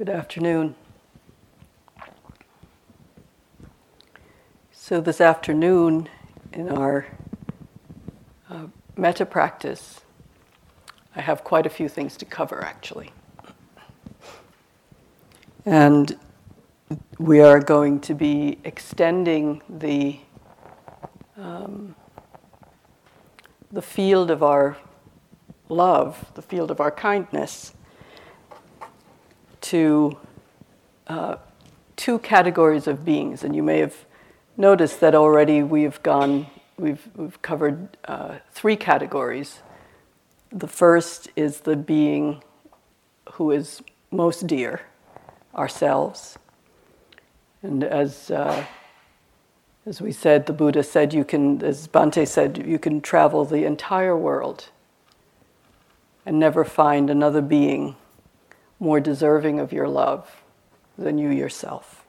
Good afternoon. So, this afternoon in our uh, metta practice, I have quite a few things to cover actually. And we are going to be extending the, um, the field of our love, the field of our kindness, to uh, two categories of beings. And you may have noticed that already we've gone, we've, we've covered uh, three categories. The first is the being who is most dear, ourselves. And as, uh, as we said, the Buddha said, you can, as Bhante said, you can travel the entire world and never find another being more deserving of your love than you yourself.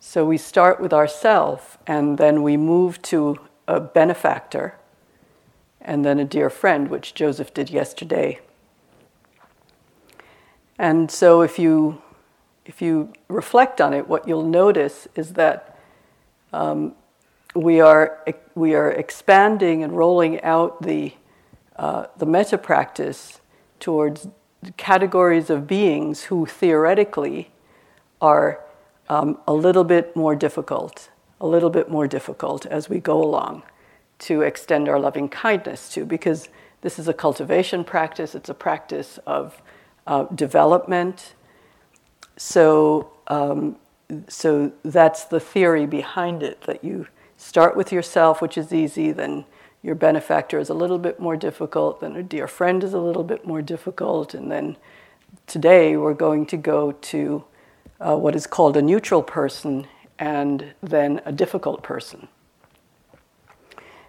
So we start with ourself, and then we move to a benefactor, and then a dear friend, which Joseph did yesterday. And so if you if you reflect on it, what you'll notice is that um, we are we are expanding and rolling out the uh, the metta practice towards categories of beings who theoretically are um, a little bit more difficult, a little bit more difficult as we go along to extend our loving kindness to, because this is a cultivation practice, it's a practice of uh, development. So, um, so that's the theory behind it that you start with yourself, which is easy, then your benefactor is a little bit more difficult, then a dear friend is a little bit more difficult, and then today we're going to go to uh, what is called a neutral person and then a difficult person.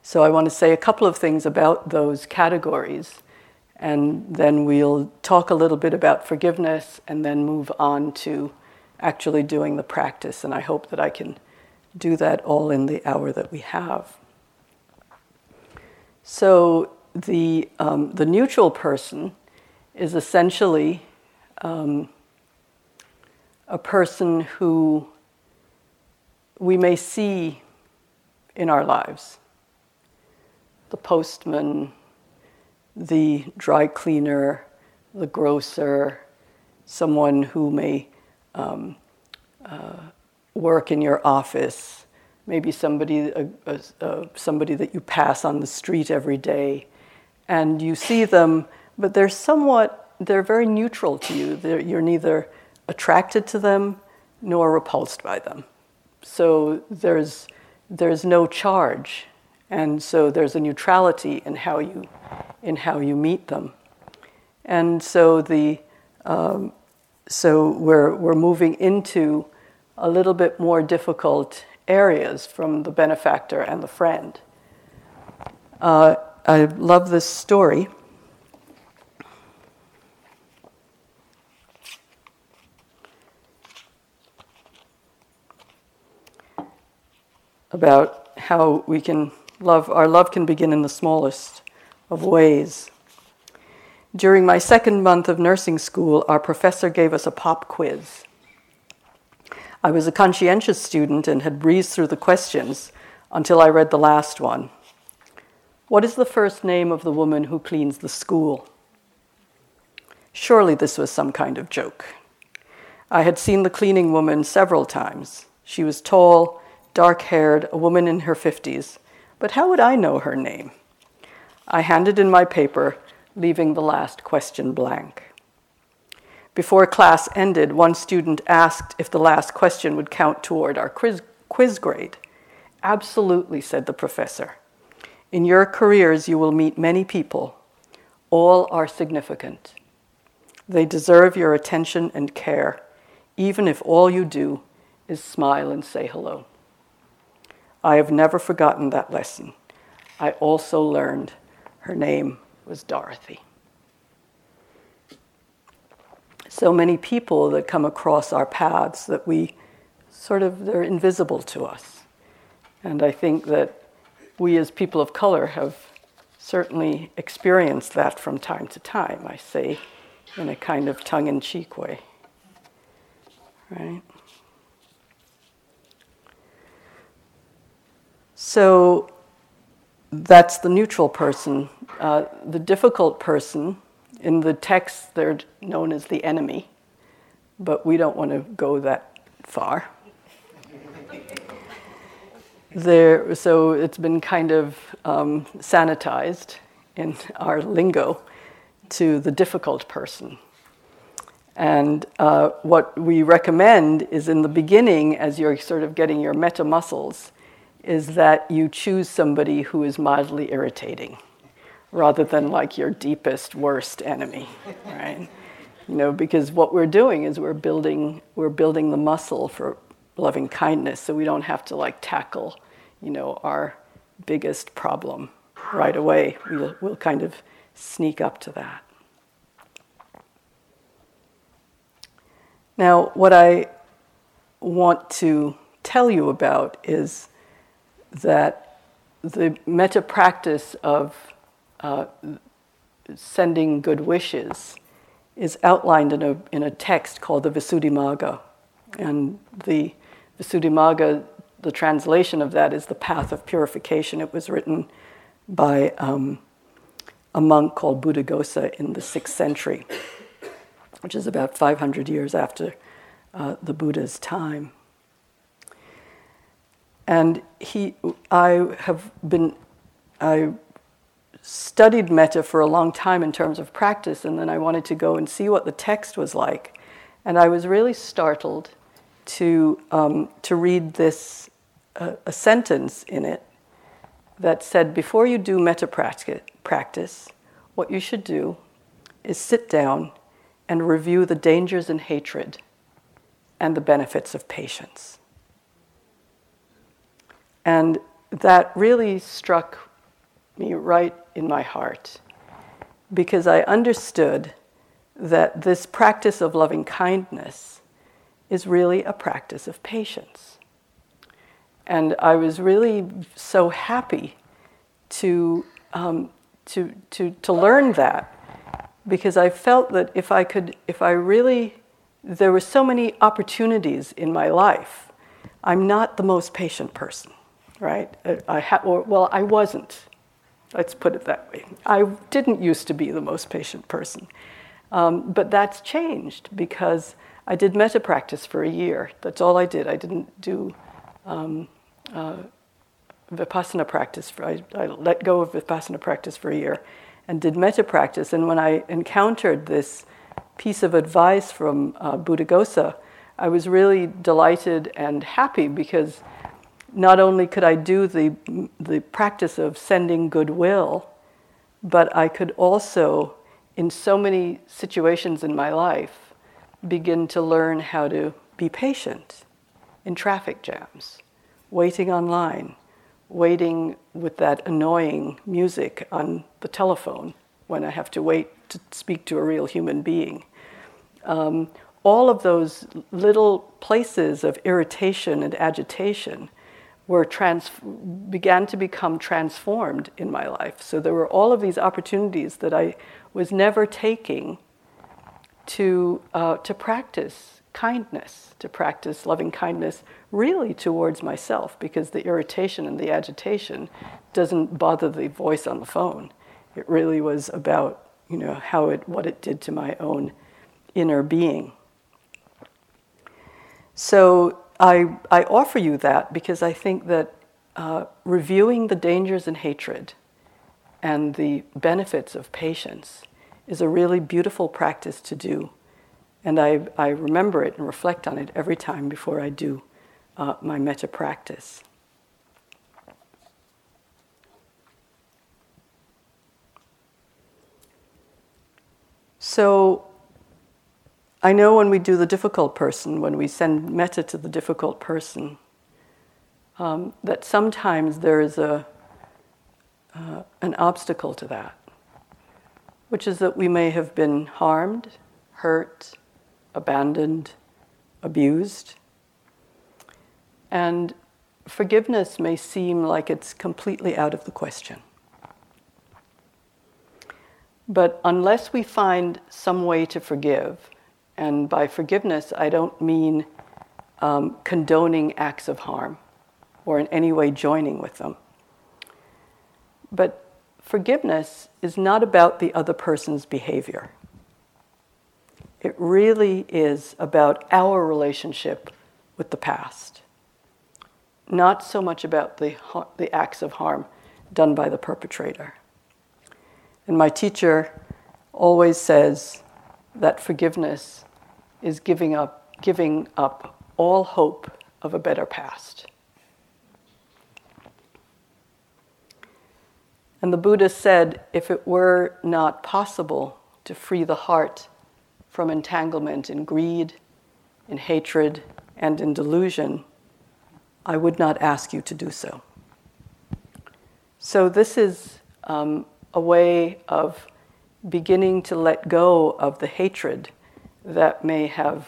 So I want to say a couple of things about those categories, and then we'll talk a little bit about forgiveness and then move on to actually doing the practice. And I hope that I can do that all in the hour that we have. So the, um, the neutral person is essentially um, a person who we may see in our lives the postman, the dry cleaner, the grocer, someone who may um, uh, work in your office, maybe somebody, uh, uh, somebody that you pass on the street every day, and you see them, but they're somewhat, they're very neutral to you. They're, you're neither attracted to them nor repulsed by them. So there's, there's no charge, and so there's a neutrality in how you, in how you meet them. And so, the, um, so we're, we're moving into a little bit more difficult areas from the benefactor and the friend. Uh, I love this story. about how we can love, our love can begin in the smallest of ways. During my second month of nursing school, our professor gave us a pop quiz. I was a conscientious student and had breezed through the questions until I read the last one. What is the first name of the woman who cleans the school? Surely this was some kind of joke. I had seen the cleaning woman several times. She was tall, dark haired, a woman in her 50s. But how would I know her name? I handed in my paper, leaving the last question blank. Before class ended, one student asked if the last question would count toward our quiz, quiz grade. Absolutely, said the professor. In your careers, you will meet many people. All are significant. They deserve your attention and care, even if all you do is smile and say hello. I have never forgotten that lesson. I also learned her name was Dorothy. So many people that come across our paths that we sort of, they're invisible to us. And I think that we as people of color have certainly experienced that from time to time. I say in a kind of tongue in cheek way. Right? So that's the neutral person. Uh, the difficult person, in the text, they're known as the enemy, but we don't want to go that far. there, so it's been kind of um, sanitized in our lingo to the difficult person. And uh, what we recommend is in the beginning, as you're sort of getting your metta muscles, is that you choose somebody who is mildly irritating rather than like your deepest, worst enemy, right? You know, because what we're doing is we're building, we're building the muscle for loving kindness so we don't have to like tackle, you know, our biggest problem right away. We'll, we'll kind of sneak up to that. Now, what I want to tell you about is that the metta practice of uh, sending good wishes is outlined in a, in a text called the Visuddhimagga. And the Visuddhimagga, the translation of that is the path of purification. It was written by um, a monk called Buddhaghosa in the sixth century, which is about 500 years after uh, the Buddha's time. And he, I have been, I studied metta for a long time in terms of practice, and then I wanted to go and see what the text was like. And I was really startled to, um, to read this, uh, a sentence in it that said, Before you do metta practice, what you should do is sit down and review the dangers in hatred and the benefits of patience. And that really struck me right in my heart because I understood that this practice of loving kindness is really a practice of patience. And I was really so happy to, um, to, to, to learn that because I felt that if I could, if I really, there were so many opportunities in my life. I'm not the most patient person right? I ha- or, well, I wasn't. Let's put it that way. I didn't used to be the most patient person. Um, but that's changed because I did metta practice for a year. That's all I did. I didn't do um, uh, vipassana practice. For, I, I, let go of vipassana practice for a year and did metta practice. And when I encountered this piece of advice from uh, Buddhaghosa, I was really delighted and happy because not only could I do the, the practice of sending goodwill, but I could also, in so many situations in my life, begin to learn how to be patient in traffic jams, waiting online, waiting with that annoying music on the telephone when I have to wait to speak to a real human being. Um, all of those little places of irritation and agitation were trans- began to become transformed in my life. So there were all of these opportunities that I was never taking to, uh, to practice kindness, to practice loving kindness really towards myself, because the irritation and the agitation doesn't bother the voice on the phone. It really was about you know how it what it did to my own inner being. So I, I offer you that because I think that uh, reviewing the dangers in hatred and the benefits of patience is a really beautiful practice to do. And I, I remember it and reflect on it every time before I do uh, my metta practice. So, I know when we do the difficult person, when we send metta to the difficult person, um, that sometimes there is a, uh, an obstacle to that, which is that we may have been harmed, hurt, abandoned, abused. And forgiveness may seem like it's completely out of the question. But unless we find some way to forgive, and by forgiveness, I don't mean um, condoning acts of harm or in any way joining with them. But forgiveness is not about the other person's behavior. It really is about our relationship with the past, not so much about the, the acts of harm done by the perpetrator. And my teacher always says that forgiveness is giving up, giving up all hope of a better past. And the Buddha said if it were not possible to free the heart from entanglement in greed, in hatred, and in delusion, I would not ask you to do so. So, this is um, a way of beginning to let go of the hatred that may have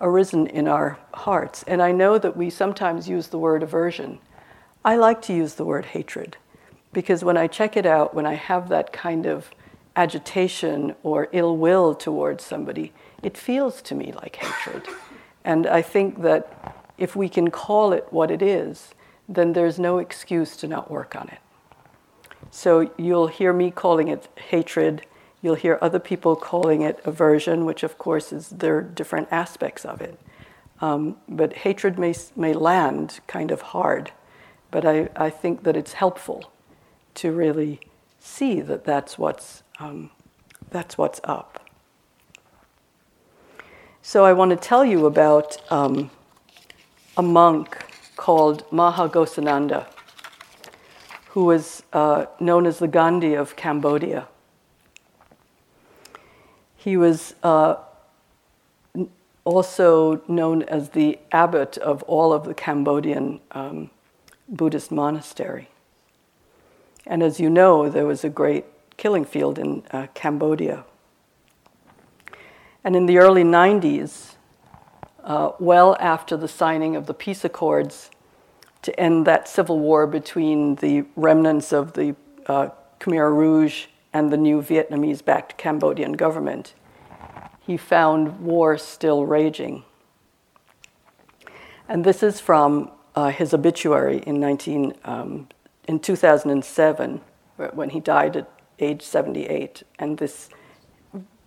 arisen in our hearts. And I know that we sometimes use the word aversion. I like to use the word hatred because when I check it out, when I have that kind of agitation or ill will towards somebody, it feels to me like hatred. And I think that if we can call it what it is, then there's no excuse to not work on it. So you'll hear me calling it hatred. You'll hear other people calling it aversion, which of course is there are different aspects of it. Um, but hatred may, may land kind of hard, but I, I think that it's helpful to really see that that's what's, um, that's what's up. So I want to tell you about um, a monk called Maha Ghosananda who was uh, known as the Gandhi of Cambodia. He was uh, also known as the abbot of all of the Cambodian um, Buddhist monastery. And as you know, there was a great killing field in uh, Cambodia. And in the early 90s, uh, well after the signing of the peace accords to end that civil war between the remnants of the uh, Khmer Rouge and the new Vietnamese backed Cambodian government. He found war still raging. And this is from uh, his obituary in, 19, um, in 2007, when he died at age 78. And this,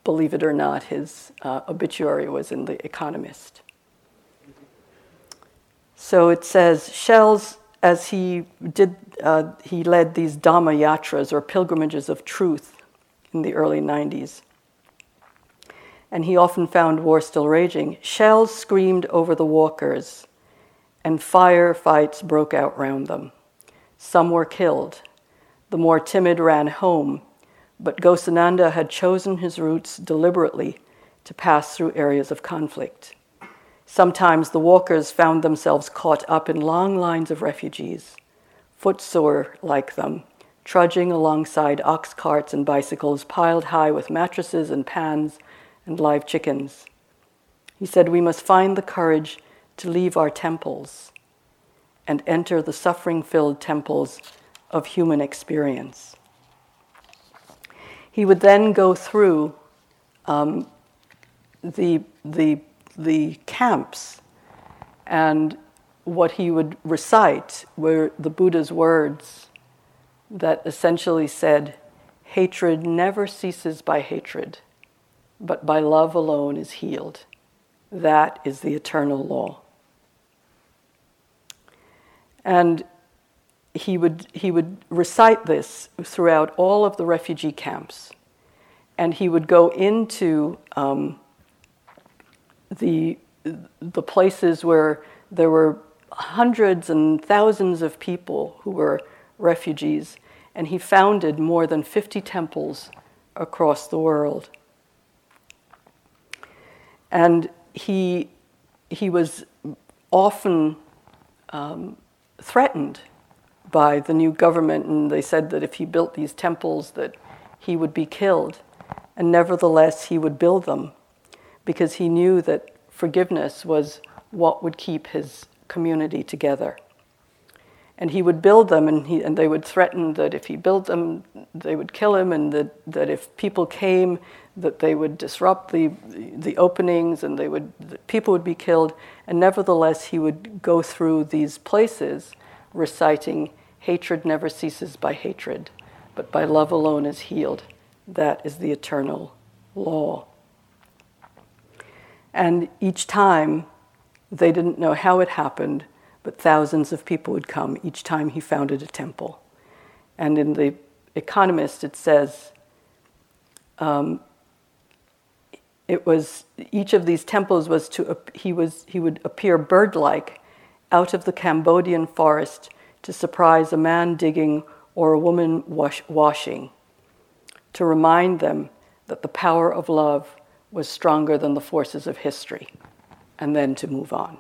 believe it or not, his uh, obituary was in The Economist. So it says, shells, as he did, uh, he led these Dhamma yatras or pilgrimages of truth in the early 90s. And he often found war still raging. Shells screamed over the walkers, and fire fights broke out round them. Some were killed. The more timid ran home, but Ghosananda had chosen his routes deliberately to pass through areas of conflict. Sometimes the walkers found themselves caught up in long lines of refugees, footsore like them, trudging alongside ox carts and bicycles piled high with mattresses and pans and live chickens. He said, We must find the courage to leave our temples and enter the suffering filled temples of human experience. He would then go through um, the, the the camps. And what he would recite were the Buddha's words that essentially said, Hatred never ceases by hatred, but by love alone is healed. That is the eternal law. And he would, he would recite this throughout all of the refugee camps. And he would go into um, the, the places where there were hundreds and thousands of people who were refugees, and he founded more than 50 temples across the world. And he, he was often um, threatened by the new government, and they said that if he built these temples, that he would be killed. And nevertheless, he would build them because he knew that forgiveness was what would keep his community together. And he would build them, and, he, and they would threaten that if he built them, they would kill him, and that, that if people came, that they would disrupt the, the openings and they would, people would be killed. And nevertheless, he would go through these places reciting, Hatred never ceases by hatred, but by love alone is healed. That is the eternal law. And each time, they didn't know how it happened, but thousands of people would come each time he founded a temple. And in The Economist, it says um, it was each of these temples was to he was he would appear bird-like out of the Cambodian forest to surprise a man digging or a woman wash, washing, to remind them that the power of love was stronger than the forces of history, and then to move on.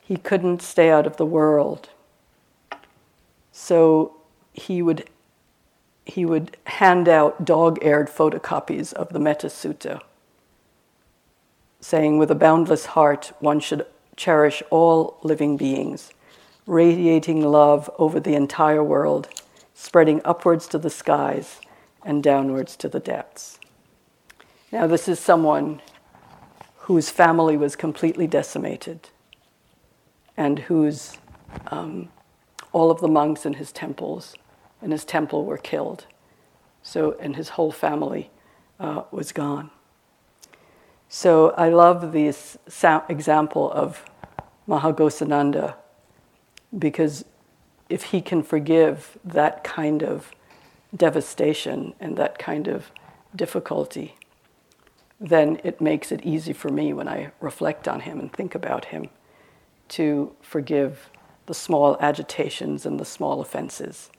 He couldn't stay out of the world. So he would, he would hand out dog eared photocopies of the Metta Sutta, saying, With a boundless heart, one should cherish all living beings, radiating love over the entire world spreading upwards to the skies and downwards to the depths. Now, this is someone whose family was completely decimated and whose um, all of the monks in his temples in his temple were killed. So, and his whole family uh, was gone. So, I love this example of Maha Ghosananda because if he can forgive that kind of devastation and that kind of difficulty, then it makes it easy for me when I reflect on him and think about him to forgive the small agitations and the small offenses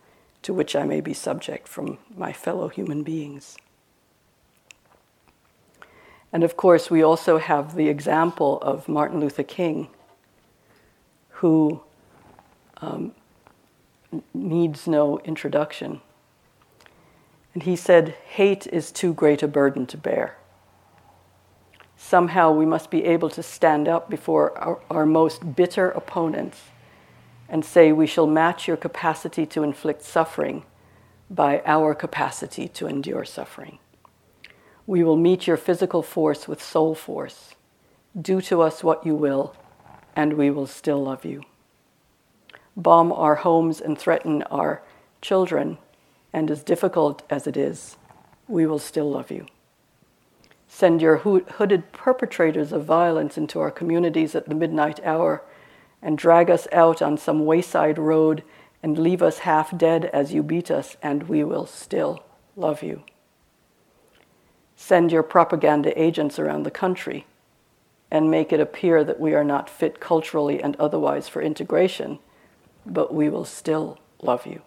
to which I may be subject from my fellow human beings. And of course, we also have the example of Martin Luther King, who um, needs no introduction. And he said, Hate is too great a burden to bear. Somehow we must be able to stand up before our, our most bitter opponents and say, We shall match your capacity to inflict suffering by our capacity to endure suffering. We will meet your physical force with soul force. Do to us what you will, and we will still love you bomb our homes and threaten our children, and as difficult as it is, we will still love you. Send your hooded perpetrators of violence into our communities at the midnight hour and drag us out on some wayside road and leave us half dead as you beat us, and we will still love you. Send your propaganda agents around the country and make it appear that we are not fit culturally and otherwise for integration but we will still love you.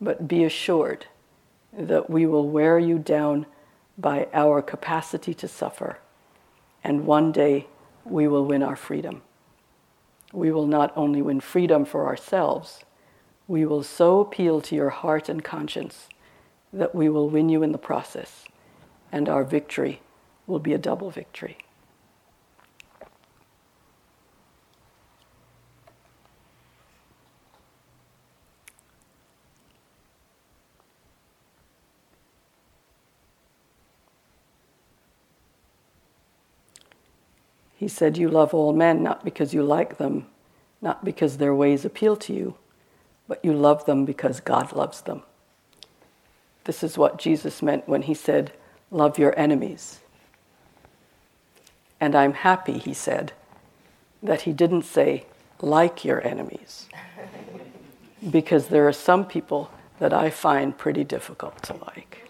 But be assured that we will wear you down by our capacity to suffer, and one day we will win our freedom. We will not only win freedom for ourselves, we will so appeal to your heart and conscience that we will win you in the process, and our victory will be a double victory. He said, You love all men not because you like them, not because their ways appeal to you, but you love them because God loves them. This is what Jesus meant when he said, Love your enemies. And I'm happy, he said, that he didn't say, Like your enemies. because there are some people that I find pretty difficult to like.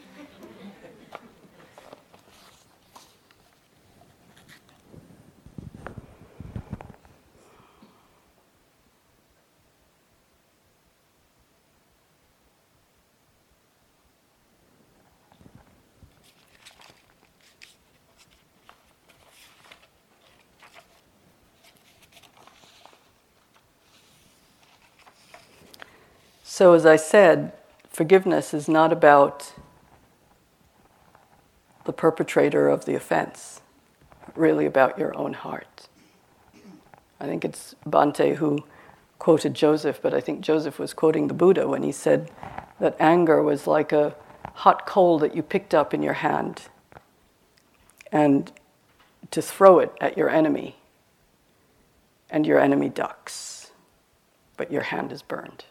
So, as I said, forgiveness is not about the perpetrator of the offense. really about your own heart. I think it's Bhante who quoted Joseph, but I think Joseph was quoting the Buddha when he said that anger was like a hot coal that you picked up in your hand and to throw it at your enemy, and your enemy ducks, but your hand is burned.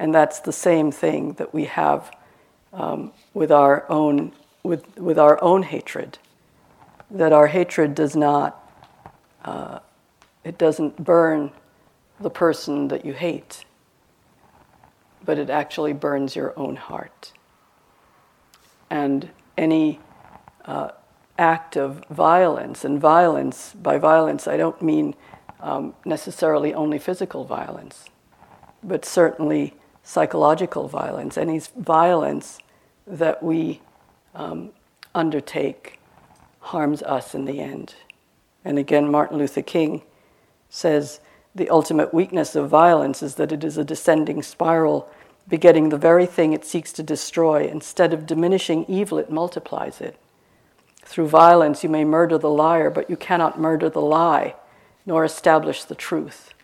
And that's the same thing that we have um, with our own with, with our own hatred. That our hatred does not uh, it doesn't burn the person that you hate, but it actually burns your own heart. And any uh, act of violence, and violence, by violence, I don't mean um, necessarily only physical violence, but certainly psychological violence, any violence that we um, undertake harms us in the end. And again, Martin Luther King says the ultimate weakness of violence is that it is a descending spiral, begetting the very thing it seeks to destroy. Instead of diminishing evil, it multiplies it. Through violence, you may murder the liar, but you cannot murder the lie, nor establish the truth.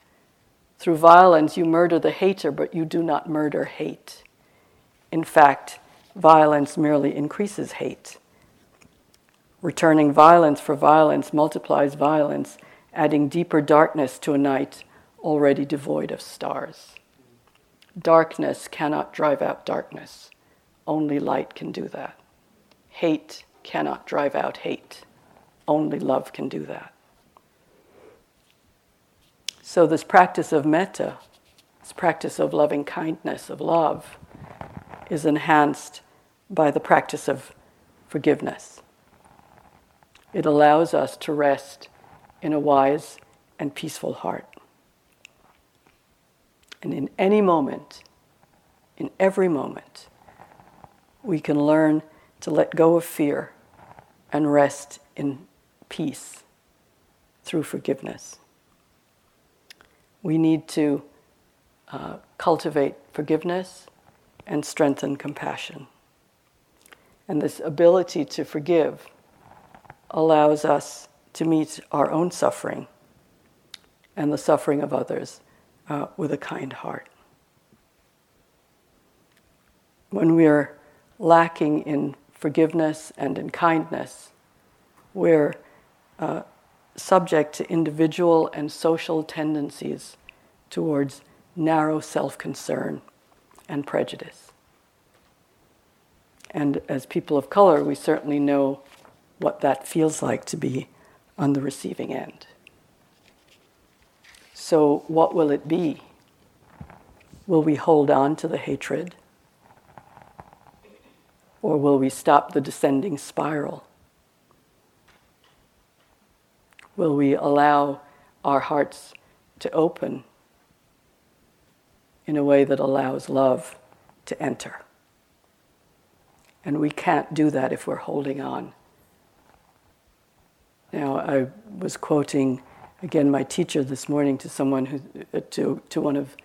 Through violence, you murder the hater, but you do not murder hate. In fact, violence merely increases hate. Returning violence for violence multiplies violence, adding deeper darkness to a night already devoid of stars. Darkness cannot drive out darkness, only light can do that. Hate cannot drive out hate, only love can do that. So, this practice of metta, this practice of loving kindness, of love, is enhanced by the practice of forgiveness. It allows us to rest in a wise and peaceful heart. And in any moment, in every moment, we can learn to let go of fear and rest in peace through forgiveness we need to uh, cultivate forgiveness and strengthen compassion. And this ability to forgive allows us to meet our own suffering and the suffering of others uh, with a kind heart. When we are lacking in forgiveness and in kindness, we're uh, subject to individual and social tendencies towards narrow self concern and prejudice. And as people of color, we certainly know what that feels like to be on the receiving end. So, what will it be? Will we hold on to the hatred? Or will we stop the descending spiral? Will we allow our hearts to open in a way that allows love to enter? And we can't do that if we're holding on. Now, I was quoting again my teacher this morning to someone who, uh, to, to one of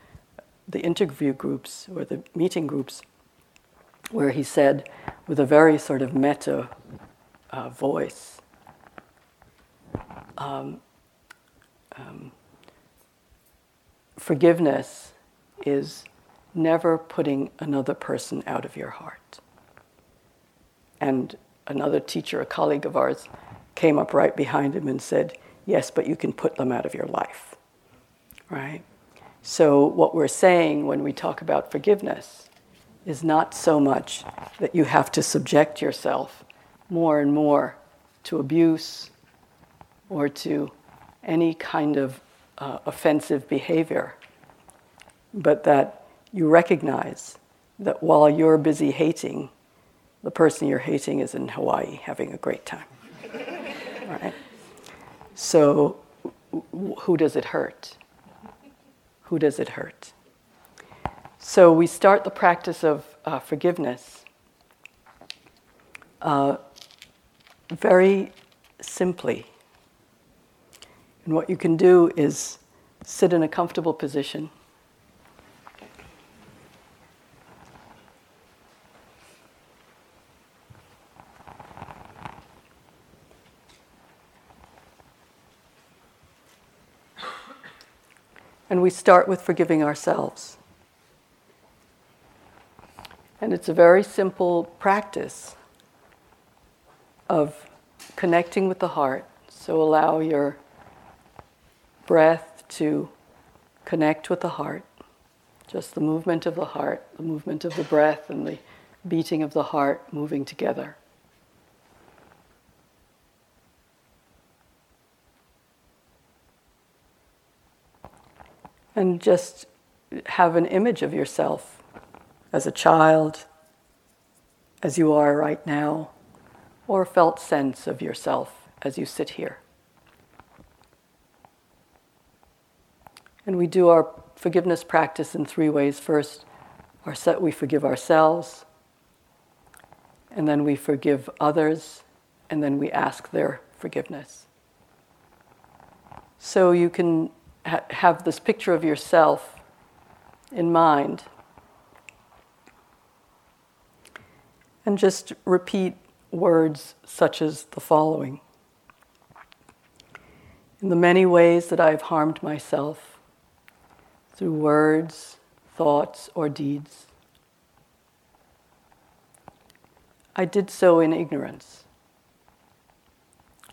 the interview groups or the meeting groups, where he said, with a very sort of metta uh, voice, um, um, forgiveness is never putting another person out of your heart. And another teacher, a colleague of ours, came up right behind him and said, Yes, but you can put them out of your life. Right? So, what we're saying when we talk about forgiveness is not so much that you have to subject yourself more and more to abuse or to any kind of uh, offensive behavior, but that you recognize that while you're busy hating, the person you're hating is in Hawaii having a great time. right? So, who does it hurt? Who does it hurt? So, we start the practice of uh, forgiveness uh, very simply and what you can do is sit in a comfortable position. And we start with forgiving ourselves. And it's a very simple practice of connecting with the heart. So allow your breath to connect with the heart. Just the movement of the heart, the movement of the breath, and the beating of the heart moving together. And just have an image of yourself as a child, as you are right now, or a felt sense of yourself as you sit here. And we do our forgiveness practice in three ways. First, our set, we forgive ourselves, and then we forgive others, and then we ask their forgiveness. So you can ha- have this picture of yourself in mind and just repeat words such as the following In the many ways that I've harmed myself through words, thoughts, or deeds, I did so in ignorance,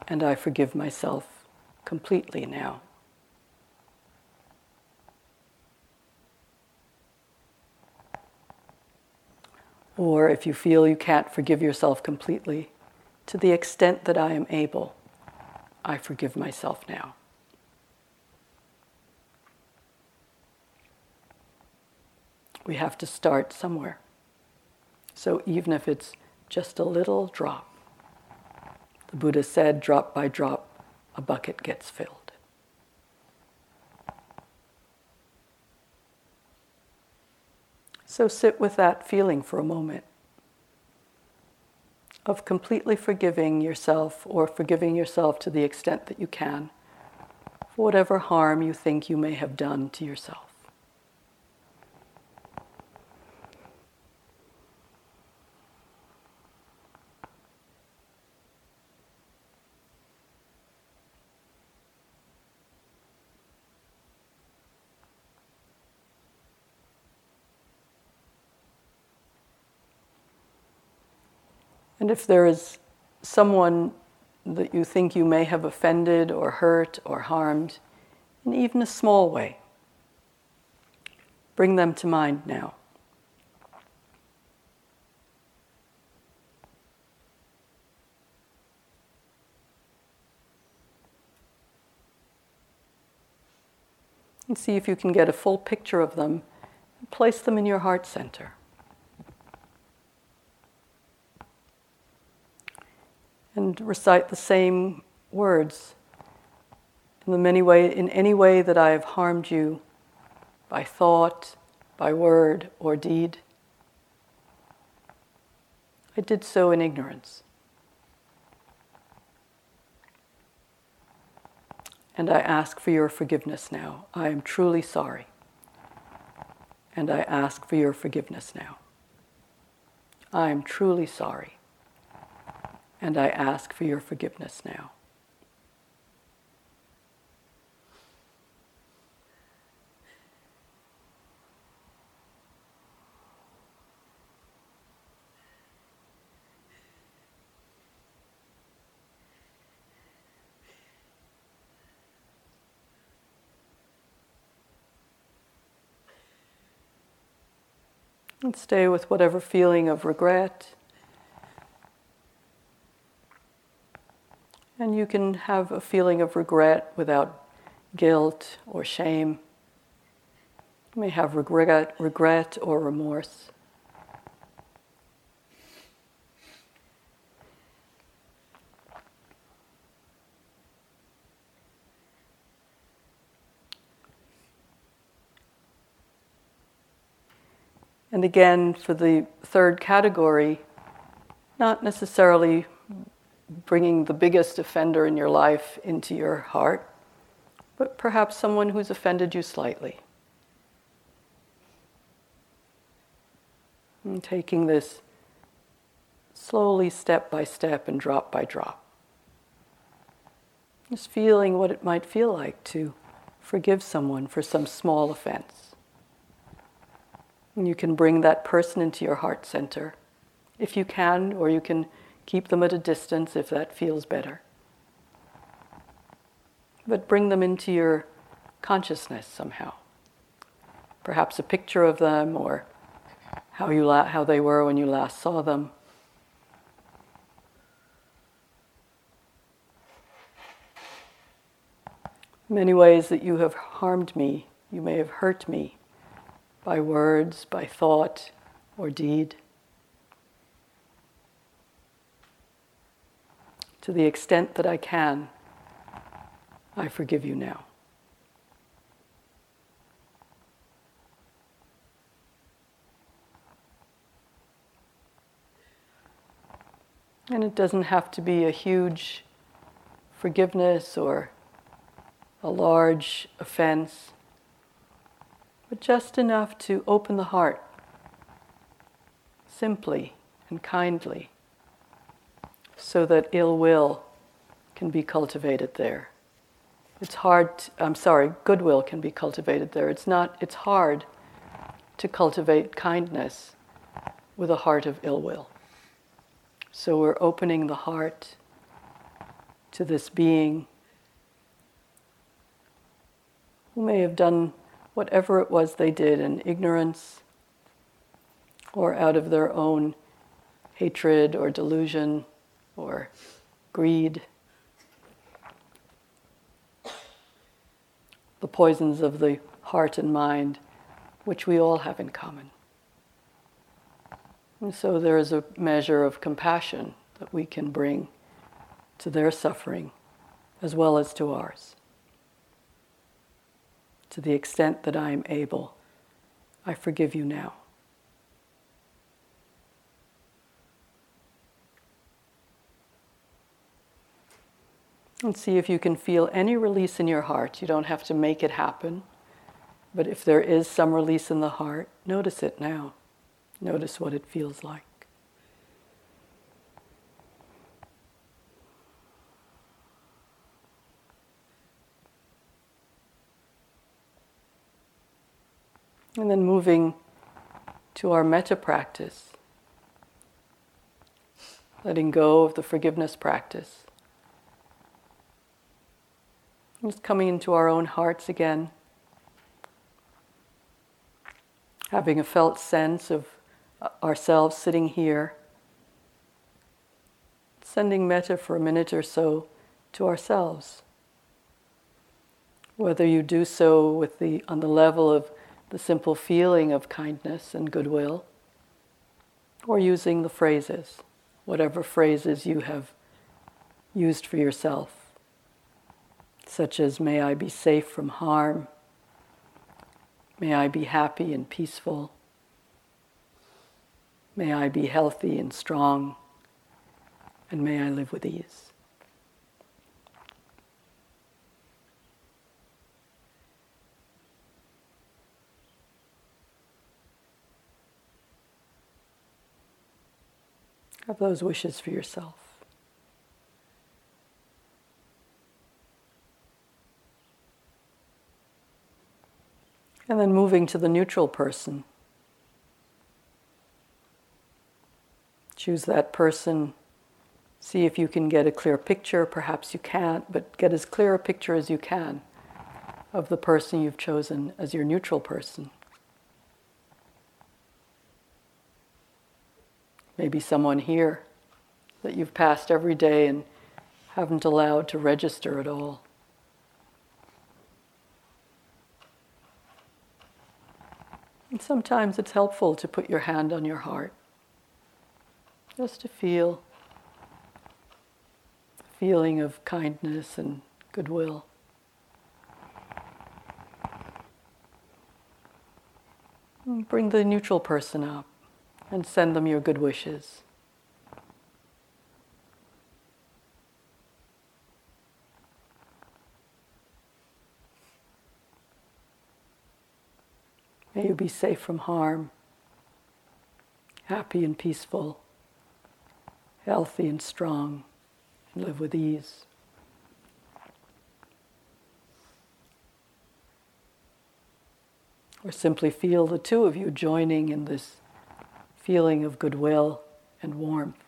and I forgive myself completely now. Or if you feel you can't forgive yourself completely, to the extent that I am able, I forgive myself now. We have to start somewhere. So even if it's just a little drop, the Buddha said, drop by drop, a bucket gets filled. So sit with that feeling for a moment of completely forgiving yourself or forgiving yourself to the extent that you can for whatever harm you think you may have done to yourself. And if there is someone that you think you may have offended or hurt or harmed in even a small way, bring them to mind now. And see if you can get a full picture of them and place them in your heart center. And recite the same words in the many way in any way that I have harmed you by thought, by word or deed. I did so in ignorance. And I ask for your forgiveness now. I am truly sorry. And I ask for your forgiveness now. I am truly sorry and I ask for your forgiveness now. And stay with whatever feeling of regret And you can have a feeling of regret without guilt or shame. You may have regret, regret or remorse. And again, for the third category, not necessarily bringing the biggest offender in your life into your heart, but perhaps someone who's offended you slightly. And taking this slowly, step by step, and drop by drop. Just feeling what it might feel like to forgive someone for some small offense. And you can bring that person into your heart center if you can, or you can keep them at a distance if that feels better. But bring them into your consciousness somehow. Perhaps a picture of them or how, you la- how they were when you last saw them. Many ways that you have harmed me, you may have hurt me by words, by thought, or deed. To the extent that I can, I forgive you now. And it doesn't have to be a huge forgiveness or a large offense, but just enough to open the heart simply and kindly so that ill will can be cultivated there. It's hard, to, I'm sorry, goodwill can be cultivated there. It's not, it's hard to cultivate kindness with a heart of ill will. So we're opening the heart to this being who may have done whatever it was they did in ignorance or out of their own hatred or delusion or greed. The poisons of the heart and mind, which we all have in common. And so there is a measure of compassion that we can bring to their suffering as well as to ours to the extent that I am able, I forgive you now. And see if you can feel any release in your heart. You don't have to make it happen. But if there is some release in the heart, notice it now. Notice what it feels like. And then moving to our metta practice, letting go of the forgiveness practice. Just coming into our own hearts again, having a felt sense of ourselves sitting here, sending metta for a minute or so to ourselves. Whether you do so with the, on the level of the simple feeling of kindness and goodwill, or using the phrases, whatever phrases you have used for yourself, such as, May I be safe from harm, may I be happy and peaceful, may I be healthy and strong, and may I live with ease. Have those wishes for yourself. And then moving to the neutral person. Choose that person. See if you can get a clear picture. Perhaps you can't, but get as clear a picture as you can of the person you've chosen as your neutral person. maybe someone here that you've passed every day and haven't allowed to register at all. And sometimes it's helpful to put your hand on your heart, just to feel feeling of kindness and goodwill. And bring the neutral person up and send them your good wishes. May you be safe from harm, happy and peaceful, healthy and strong, and live with ease. Or simply feel the two of you joining in this feeling of goodwill and warmth.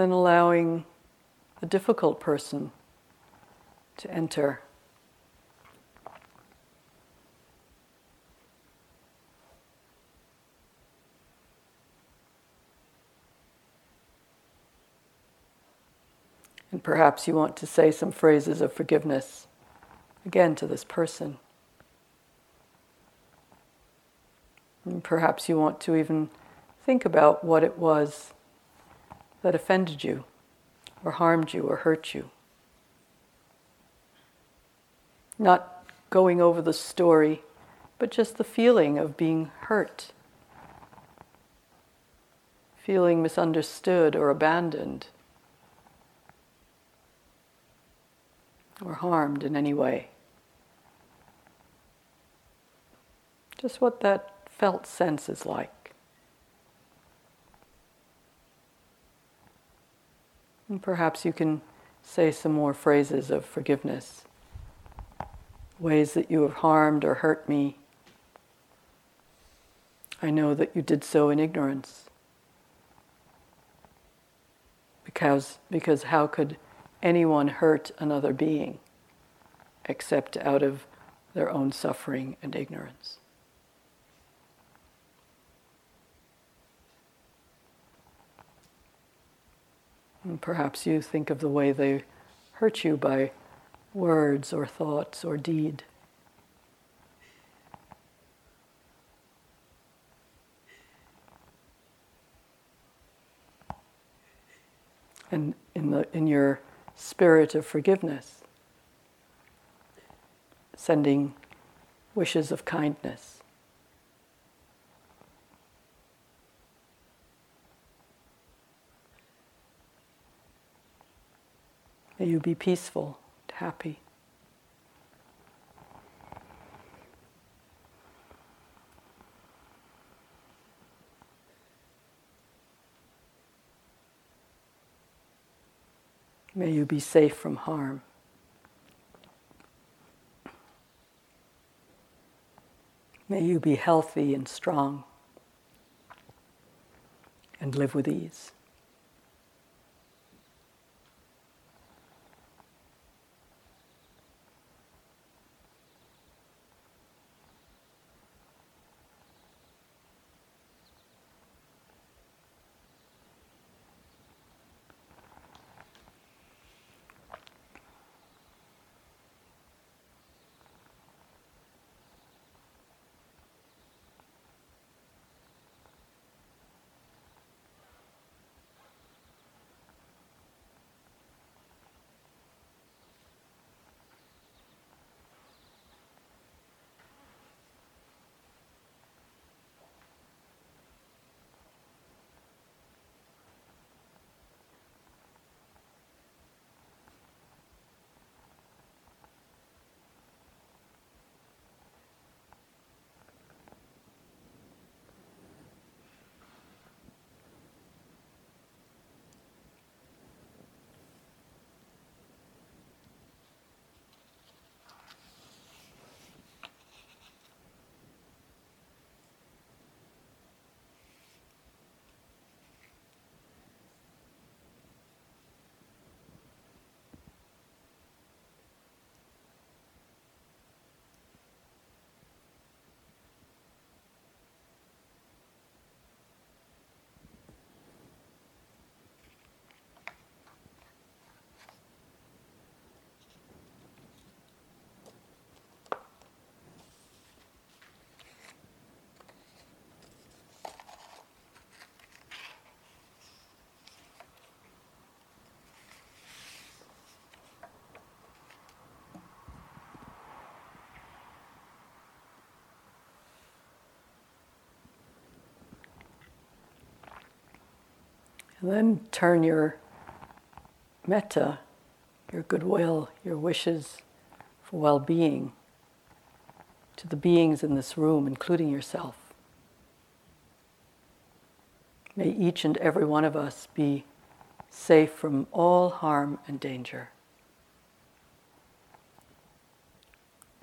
Then allowing the difficult person to enter. And perhaps you want to say some phrases of forgiveness again to this person. And perhaps you want to even think about what it was that offended you, or harmed you, or hurt you. Not going over the story, but just the feeling of being hurt, feeling misunderstood or abandoned, or harmed in any way. Just what that felt sense is like. And perhaps you can say some more phrases of forgiveness, ways that you have harmed or hurt me. I know that you did so in ignorance. Because, because how could anyone hurt another being except out of their own suffering and ignorance? And perhaps you think of the way they hurt you by words or thoughts or deed. And in, the, in your spirit of forgiveness, sending wishes of kindness. May you be peaceful, happy. May you be safe from harm. May you be healthy and strong and live with ease. And then turn your metta, your goodwill, your wishes for well being to the beings in this room, including yourself. May each and every one of us be safe from all harm and danger.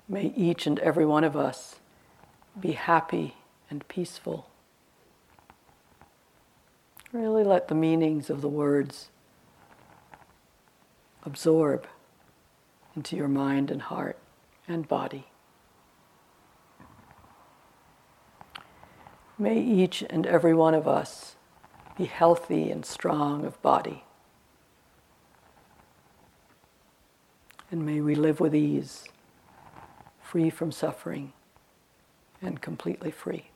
May each and every one of us be happy and peaceful. Really let the meanings of the words absorb into your mind and heart and body. May each and every one of us be healthy and strong of body. And may we live with ease free from suffering and completely free.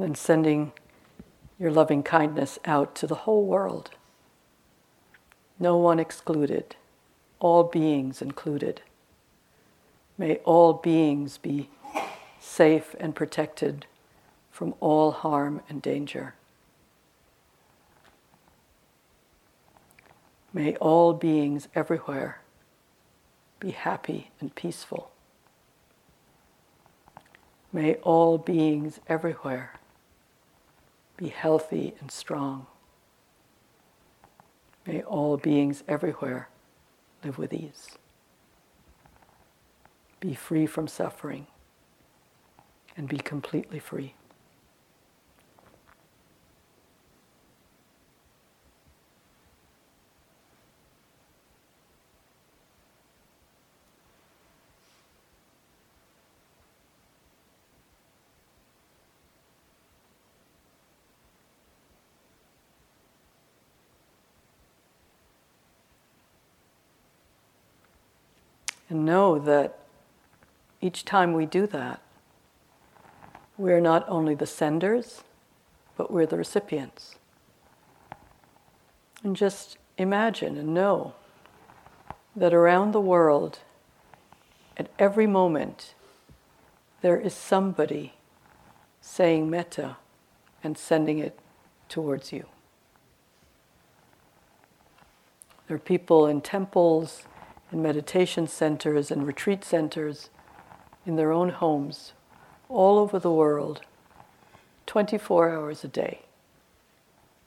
And sending your loving kindness out to the whole world. No one excluded, all beings included. May all beings be safe and protected from all harm and danger. May all beings everywhere be happy and peaceful. May all beings everywhere be healthy and strong. May all beings everywhere live with ease. Be free from suffering and be completely free. And know that each time we do that, we're not only the senders, but we're the recipients. And just imagine and know that around the world, at every moment, there is somebody saying metta and sending it towards you. There are people in temples in meditation centers and retreat centers in their own homes all over the world, 24 hours a day.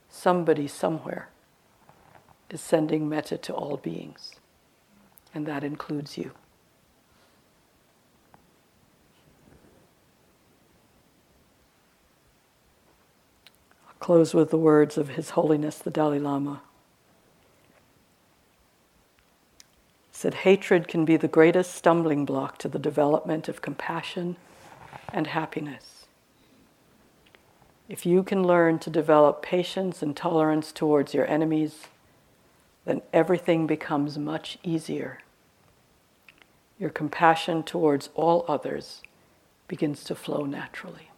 Somebody somewhere is sending metta to all beings, and that includes you. I'll close with the words of His Holiness the Dalai Lama. Said hatred can be the greatest stumbling block to the development of compassion and happiness. If you can learn to develop patience and tolerance towards your enemies, then everything becomes much easier. Your compassion towards all others begins to flow naturally.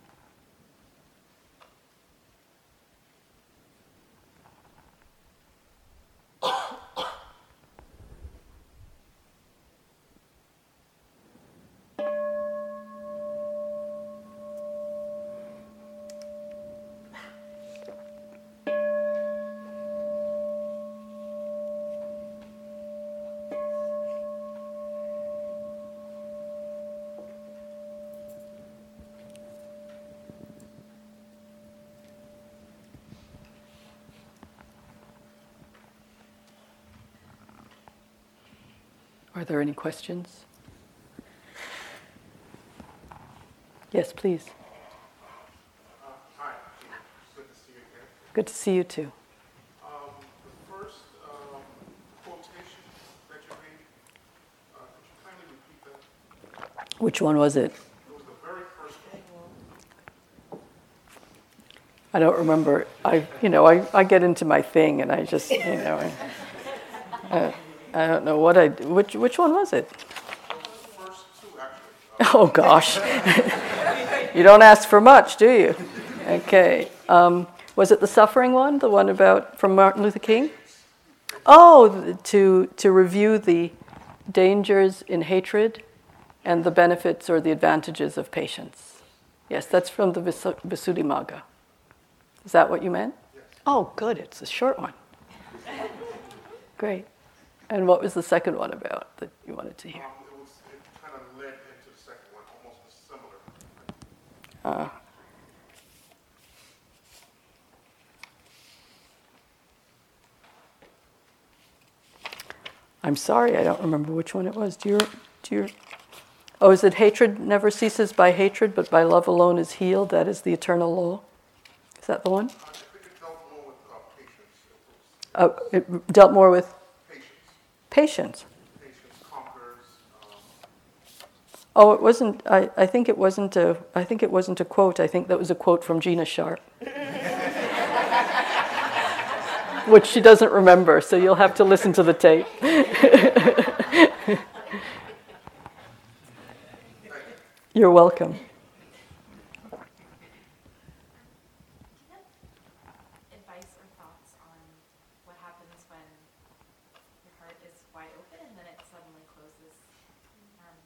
Are there any questions? Yes, please. Uh, hi, good to see you again. Good to see you too. Uh? Which one was it? It was the very first one. I don't remember. I, you know, I, I get into my thing and I just, you know, I, I, I don't know what I, which, which one was it? First two, actually. Oh gosh. you don't ask for much, do you? Okay. Um, was it the suffering one, the one about from Martin Luther King? Oh, to to review the dangers in hatred and the benefits or the advantages of patience. Yes, that's from the Visu- Visuddhimagga. Is that what you meant? Oh, good. It's a short one. Great. And what was the second one about that you wanted to hear? Um, it was, it kind of led into the second one, almost similar. Uh, I'm sorry, I don't remember which one it was. Do you, do you, oh, is it hatred never ceases by hatred, but by love alone is healed? That is the eternal law. Is that the one? I think it dealt more with uh, Oh, it dealt more with patience. patience. Patience conquers. Um, Oh, it wasn't. I, I think it wasn't a. I think it wasn't a quote. I think that was a quote from Gina Sharpe, which she doesn't remember. So you'll have to listen to the tape. You're welcome. advice or thoughts on what happens when your heart is wide open and then it suddenly closes, um,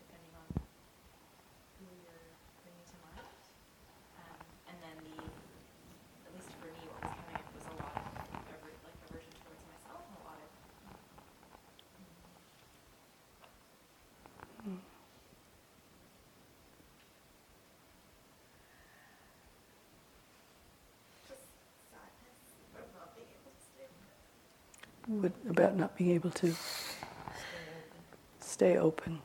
depending on who you're bringing to mind. Um, and then the, at least for me, what was coming up was a lot of aver- like aversion towards myself and a lot of just sadness of not being able to stay. What, about not being able to stay open.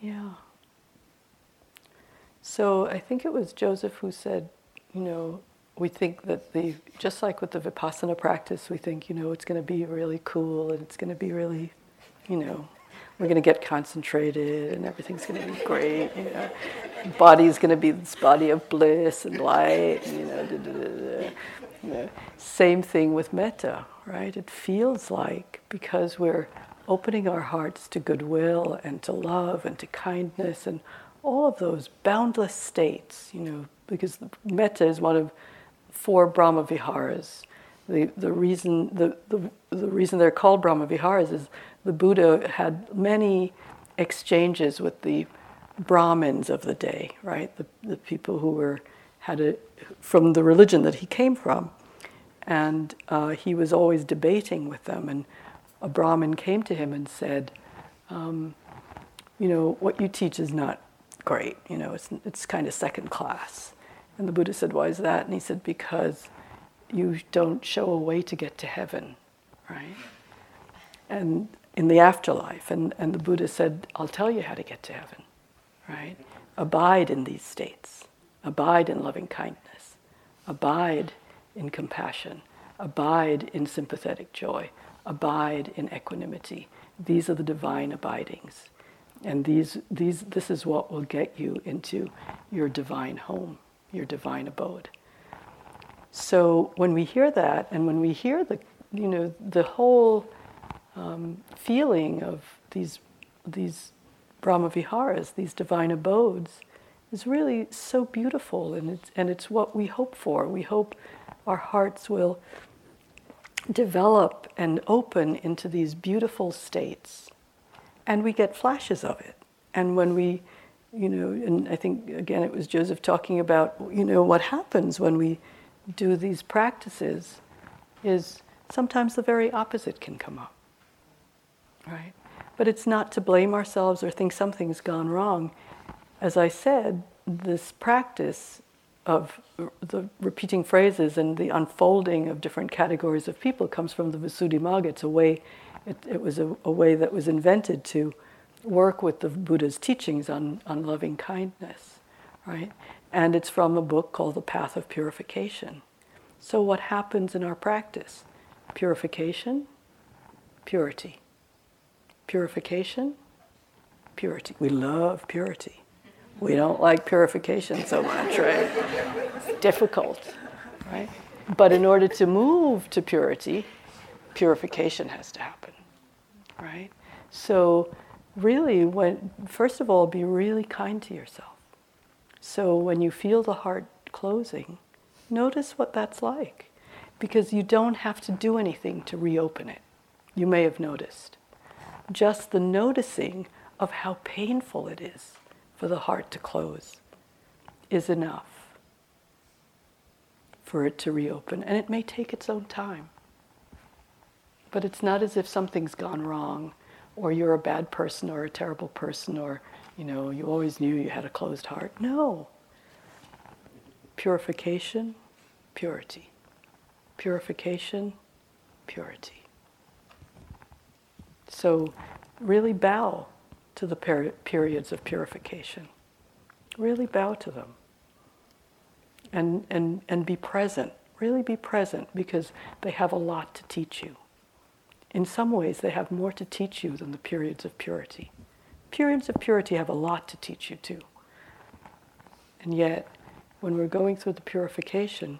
Yeah. So I think it was Joseph who said, you know, we think that the, just like with the Vipassana practice, we think, you know, it's going to be really cool and it's going to be really, you know, we're going to get concentrated and everything's going to be great, you know. Body's going to be this body of bliss and light, and, you know, da, da, da. Same thing with metta, right? It feels like because we're opening our hearts to goodwill and to love and to kindness and all of those boundless states, you know, because metta is one of four Brahma Viharas. The, the, reason, the, the, the reason they're called Brahma Viharas is the Buddha had many exchanges with the Brahmins of the day, right? The, the people who were had a, from the religion that he came from. And uh, he was always debating with them. And a Brahmin came to him and said, um, You know, what you teach is not great. You know, it's, it's kind of second class. And the Buddha said, Why is that? And he said, Because you don't show a way to get to heaven, right? And in the afterlife. And, and the Buddha said, I'll tell you how to get to heaven, right? Abide in these states, abide in loving kindness, abide in compassion, abide in sympathetic joy, abide in equanimity. These are the divine abidings. And these, these, this is what will get you into your divine home, your divine abode. So when we hear that, and when we hear the, you know, the whole um, feeling of these, these Brahma Viharas, these divine abodes, is really so beautiful, and it's, and it's what we hope for. We hope our hearts will develop and open into these beautiful states, and we get flashes of it. And when we, you know, and I think again it was Joseph talking about, you know, what happens when we do these practices is sometimes the very opposite can come up right? But it's not to blame ourselves or think something's gone wrong. As I said, this practice of the repeating phrases and the unfolding of different categories of people comes from the Visuddhimagga. It's a way, it, it was a, a way that was invented to work with the Buddha's teachings on, on loving kindness, right? And it's from a book called The Path of Purification. So, what happens in our practice? Purification, purity purification, purity. We love purity. We don't like purification so much, right? It's difficult, right? But in order to move to purity, purification has to happen, right? So, really, when first of all, be really kind to yourself. So, when you feel the heart closing, notice what that's like, because you don't have to do anything to reopen it. You may have noticed. Just the noticing of how painful it is for the heart to close is enough for it to reopen. And it may take its own time. But it's not as if something's gone wrong or you're a bad person or a terrible person or, you know, you always knew you had a closed heart. No. Purification, purity. Purification, purity. So really bow to the peri- periods of purification. Really bow to them. And, and, and be present. Really be present because they have a lot to teach you. In some ways, they have more to teach you than the periods of purity. Periods of purity have a lot to teach you too. And yet, when we're going through the purification,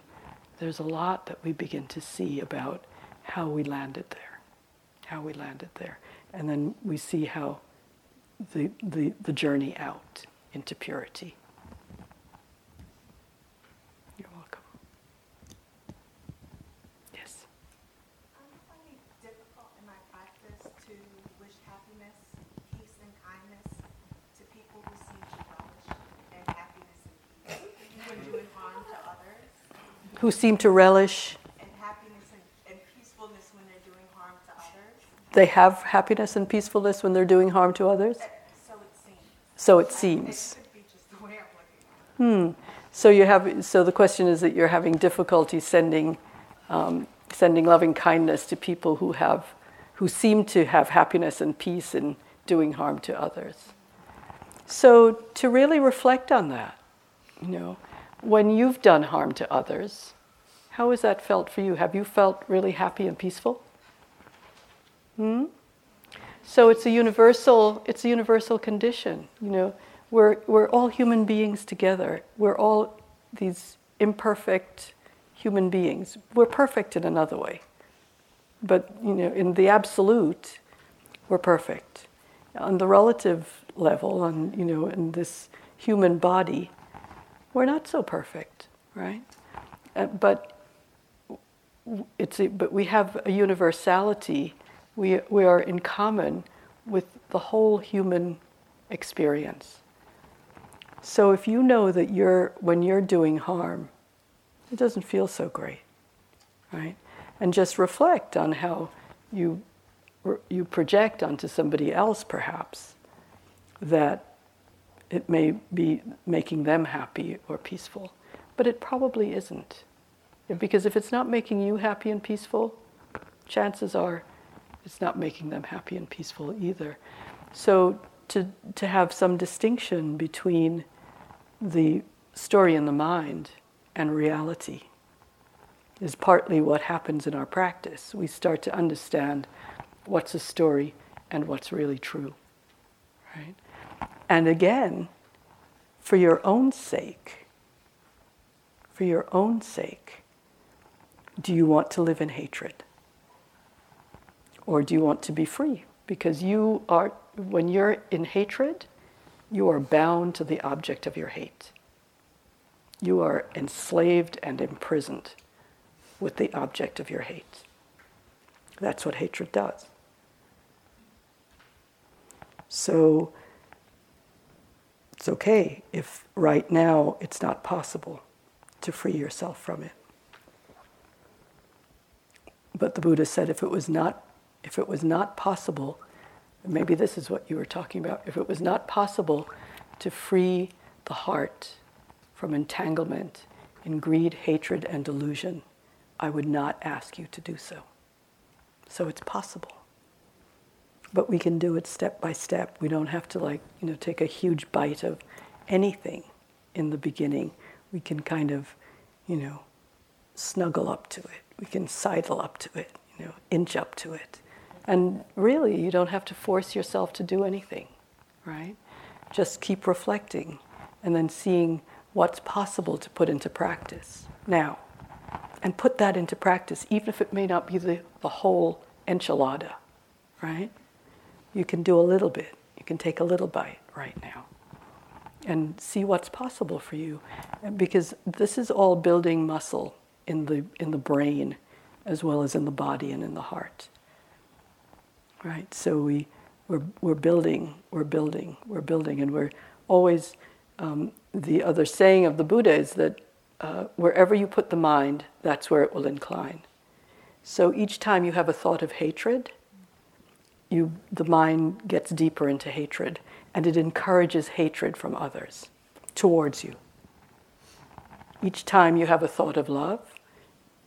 there's a lot that we begin to see about how we landed there. How we landed there. And then we see how the, the, the journey out into purity. You're welcome. Yes. I'm finding it difficult in my practice to wish happiness, peace, and kindness to people who seem to relish in happiness and peace when doing harm to others, Who seem to relish, and happiness and, and peacefulness when they're doing harm to others. They have happiness and peacefulness when they're doing harm to others? So it seems. So it. So you have. So the question is that you're having difficulty sending, um, sending loving kindness to people who have, who seem to have happiness and peace in doing harm to others. So to really reflect on that, you know, when you've done harm to others, how has that felt for you? Have you felt really happy and peaceful? Hmm? So it's a universal, it's a universal condition. You know, we're, we're all human beings together. We're all these imperfect human beings. We're perfect in another way. But, you know, in the absolute, we're perfect. On the relative level, on, you know, in this human body, we're not so perfect, right? Uh, but it's a, but we have a universality. We, we are in common with the whole human experience. So if you know that you're when you're doing harm, it doesn't feel so great, right? And just reflect on how you you project onto somebody else, perhaps, that it may be making them happy or peaceful, but it probably isn't. Because if it's not making you happy and peaceful, chances are it's not making them happy and peaceful either. So to, to have some distinction between the story in the mind and reality is partly what happens in our practice. We start to understand what's a story and what's really true. Right? And again, for your own sake, for your own sake, do you want to live in hatred? Or do you want to be free? Because you are, when you're in hatred, you are bound to the object of your hate. You are enslaved and imprisoned with the object of your hate. That's what hatred does. So it's okay if right now it's not possible to free yourself from it. But the Buddha said if it was not if it was not possible, maybe this is what you were talking about, if it was not possible to free the heart from entanglement in greed, hatred, and delusion, I would not ask you to do so. So it's possible. But we can do it step by step. We don't have to like, you know, take a huge bite of anything in the beginning. We can kind of, you know, snuggle up to it. We can sidle up to it, you know, inch up to it. And really, you don't have to force yourself to do anything, right? Just keep reflecting and then seeing what's possible to put into practice now. And put that into practice, even if it may not be the, the whole enchilada, right? You can do a little bit. You can take a little bite right now and see what's possible for you. Because this is all building muscle in the, in the brain as well as in the body and in the heart. Right? So we, we're, we're building, we're building, we're building, and we're always, um, the other saying of the Buddha is that uh, wherever you put the mind, that's where it will incline. So each time you have a thought of hatred, you, the mind gets deeper into hatred and it encourages hatred from others towards you. Each time you have a thought of love,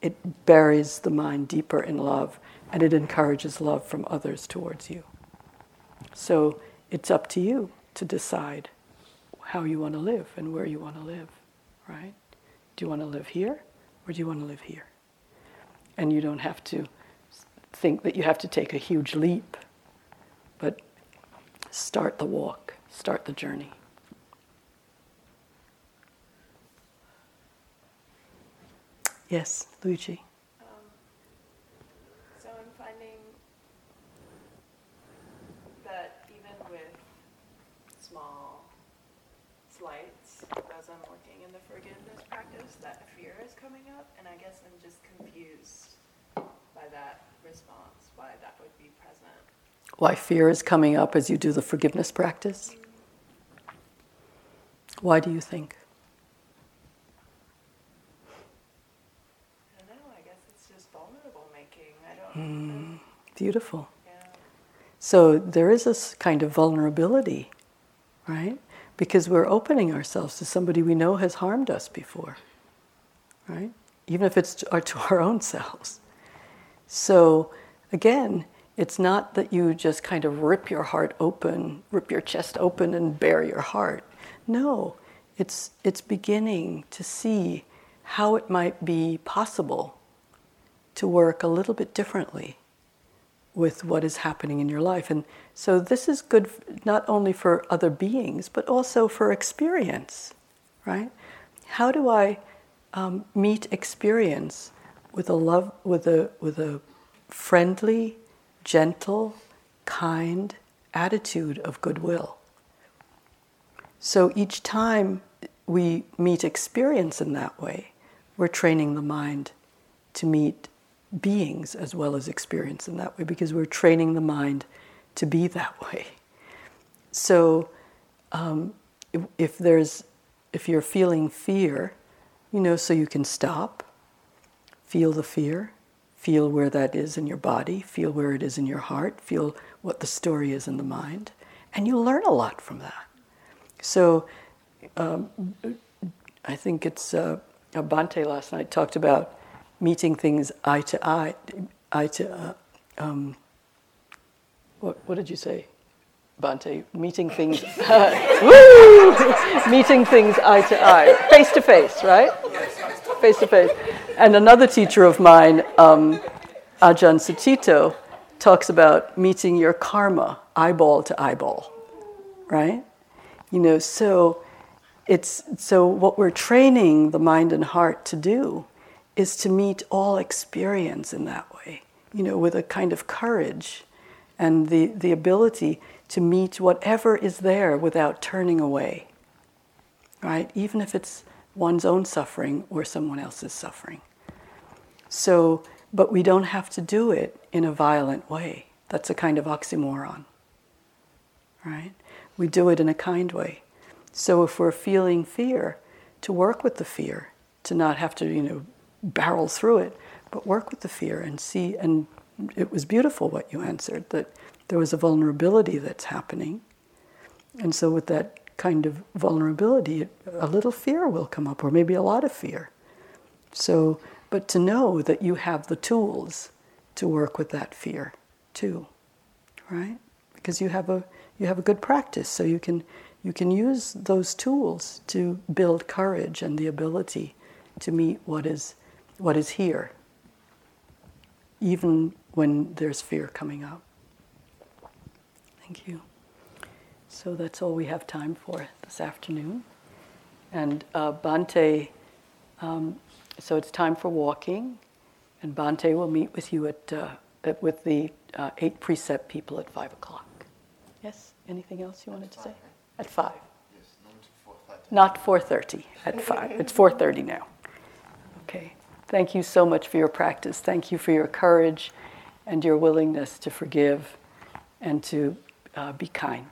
it buries the mind deeper in love and it encourages love from others towards you. So it's up to you to decide how you want to live and where you want to live, right? Do you want to live here or do you want to live here? And you don't have to think that you have to take a huge leap, but start the walk, start the journey. Yes, Luigi. Um, so I'm finding that even with small slights, as I'm working in the forgiveness practice, that fear and I guess I'm just confused by that response, why that would be present. Why fear is coming up as you do the forgiveness practice? Why do you think? I don't know, I guess it's just vulnerable making. I don't. Hmm, beautiful. Yeah. So there is this kind of vulnerability, right? Because we're opening ourselves to somebody we know has harmed us before, right? Even if it's to our, to our own selves. So again, it's not that you just kind of rip your heart open, rip your chest open and bare your heart. No, it's, it's beginning to see how it might be possible to work a little bit differently with what is happening in your life. And so this is good not only for other beings, but also for experience, right? How do I um, meet experience with a love, with a, with a friendly, gentle, kind attitude of goodwill? So each time we meet experience in that way, we're training the mind to meet beings as well as experience in that way because we're training the mind to be that way. So um, if, there's if you're feeling fear, you know, so you can stop, feel the fear, feel where that is in your body, feel where it is in your heart, feel what the story is in the mind, and you learn a lot from that. So um, I think it's uh, Bhante last night talked about meeting things eye to eye, eye to. Uh, um, what, what did you say, Meeting things, woo! meeting things eye to eye, face to face, right? Face to face. And another teacher of mine, um, Ajahn Sucitto, talks about meeting your karma eyeball to eyeball, right? You know, so it's so what we're training the mind and heart to do is to meet all experience in that way, you know, with a kind of courage and the, the ability to meet whatever is there without turning away, right? Even if it's one's own suffering or someone else's suffering. So, but we don't have to do it in a violent way. That's a kind of oxymoron, right? We do it in a kind way. So if we're feeling fear, to work with the fear, to not have to, you know, barrel through it, but work with the fear and see. And it was beautiful what you answered that there was a vulnerability that's happening. And so, with that kind of vulnerability, a little fear will come up, or maybe a lot of fear. So, but to know that you have the tools to work with that fear too, right? Because you have a you have a good practice, so you can you can use those tools to build courage and the ability to meet what is what is here, even when there's fear coming up. Thank you. So that's all we have time for this afternoon. And uh, Bhante, um, so it's time for walking, and Bhante will meet with you at, uh, at with the uh, eight precept people at five o'clock. Yes. Anything else you wanted to say? At five. Yes, no to four thirty. Not four thirty. At five. It's four thirty now. Okay. Thank you so much for your practice. Thank you for your courage and your willingness to forgive and to uh, be kind.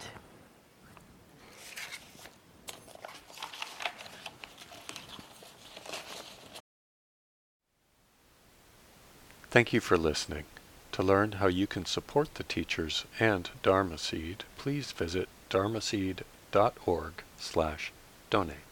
Thank you for listening. To learn how you can support the teachers and Dharma Seed, please visit dharmaseed.org slash donate.